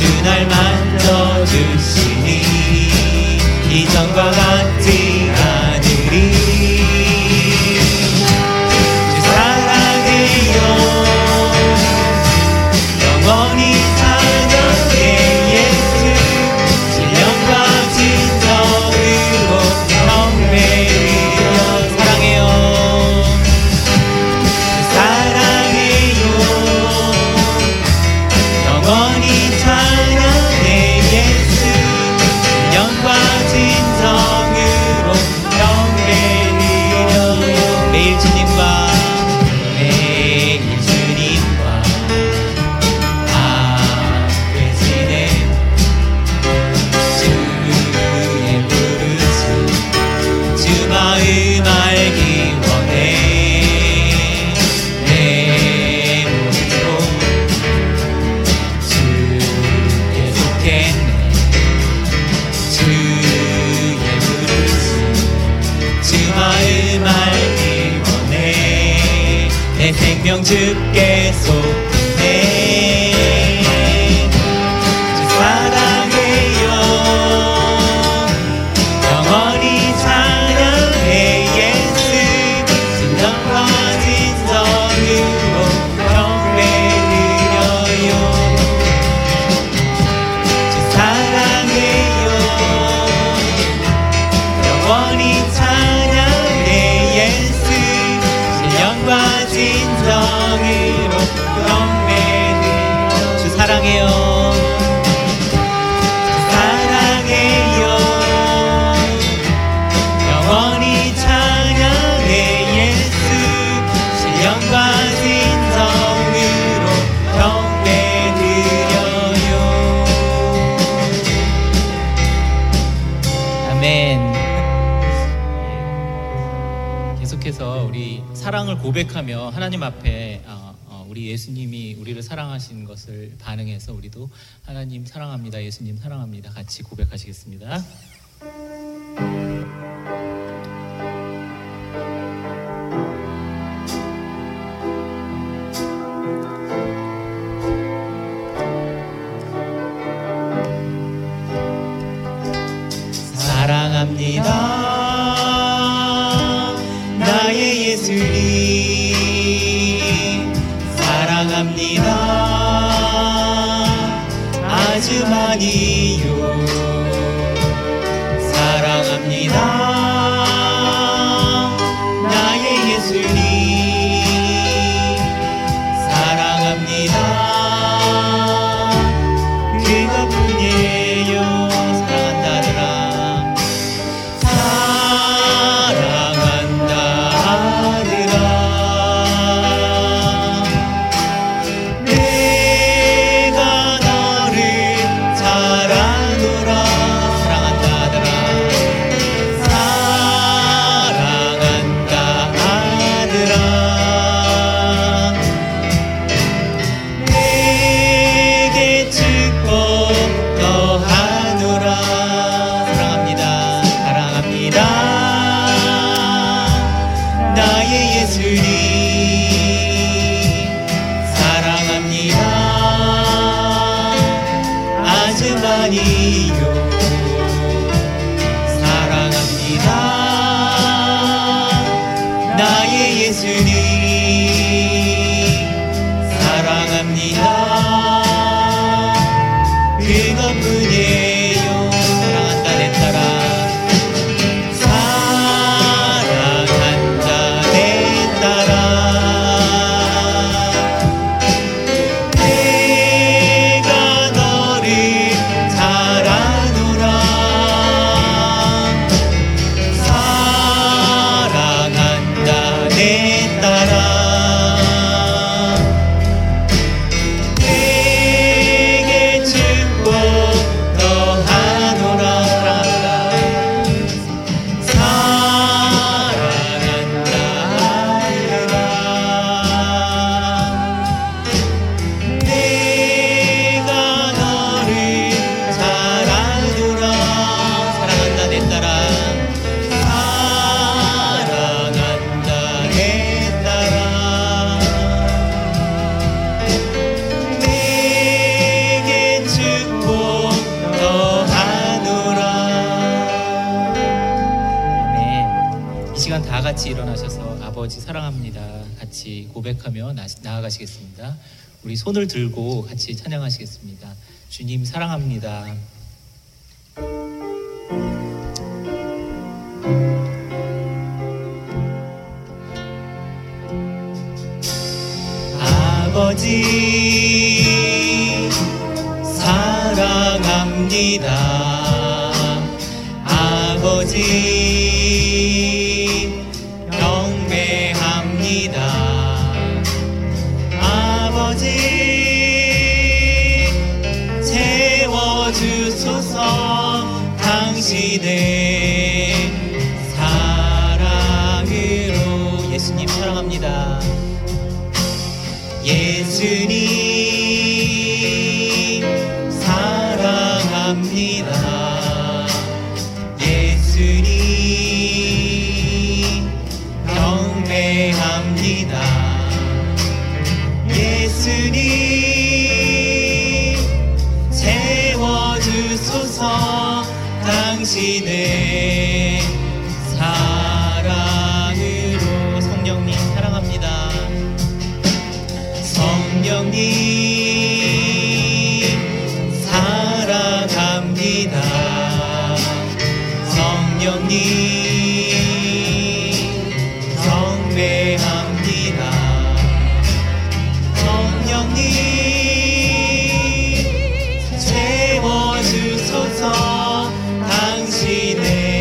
주날 만져주시니 이전과 같은 생명 주께소 내 사랑해요 계속해서 우리 사랑을 고백하며 하나님 앞에 어, 어, 우리 예수님이 우리를 사랑하신 것을 반응해서 우리도 하나님 사랑합니다 예수님 사랑합니다 같이 고백하시겠습니다 많이요. 사랑합니다. 나의 예수님. 사랑합니다. 그것뿐이에요 아버지 사랑합니다. 같이 고백하며 나, 나아가시겠습니다. 우리 손을 들고 같이 찬양하시겠습니다. 주님 사랑합니다. 아버지 사랑합니다. 아버지 아버지 채워주소서 당신의 사랑으로 예수님 사랑합니다 성령님 경배합니다. 채워주소서 당신의